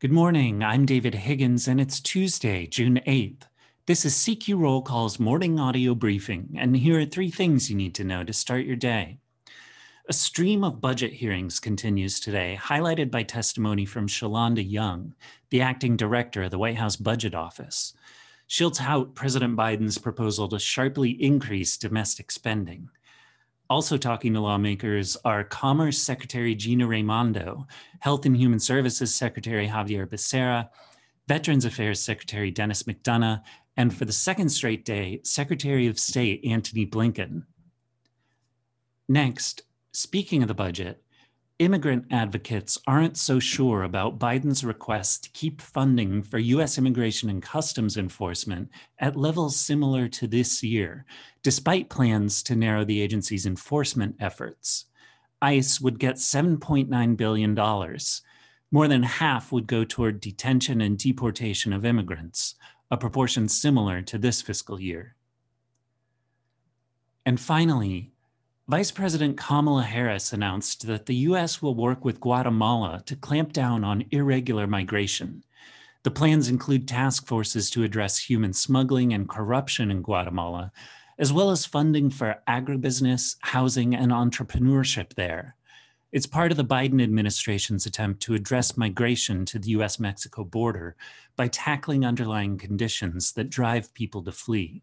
Good morning. I'm David Higgins, and it's Tuesday, June 8th. This is CQ Roll Call's morning audio briefing, and here are three things you need to know to start your day. A stream of budget hearings continues today, highlighted by testimony from Shalanda Young, the acting director of the White House Budget Office. She'll tout President Biden's proposal to sharply increase domestic spending. Also talking to lawmakers are Commerce Secretary Gina Raimondo, Health and Human Services Secretary Xavier Becerra, Veterans Affairs Secretary Dennis McDonough, and for the second straight day, Secretary of State Antony Blinken. Next, speaking of the budget, immigrant advocates aren't so sure about Biden's request to keep funding for U.S. immigration and customs enforcement at levels similar to this year, despite plans to narrow the agency's enforcement efforts. ICE would get $7.9 billion. More than half would go toward detention and deportation of immigrants, a proportion similar to this fiscal year. And finally, Vice President Kamala Harris announced that the U.S. will work with Guatemala to clamp down on irregular migration. The plans include task forces to address human smuggling and corruption in Guatemala, as well as funding for agribusiness, housing, and entrepreneurship there. It's part of the Biden administration's attempt to address migration to the US Mexico border by tackling underlying conditions that drive people to flee.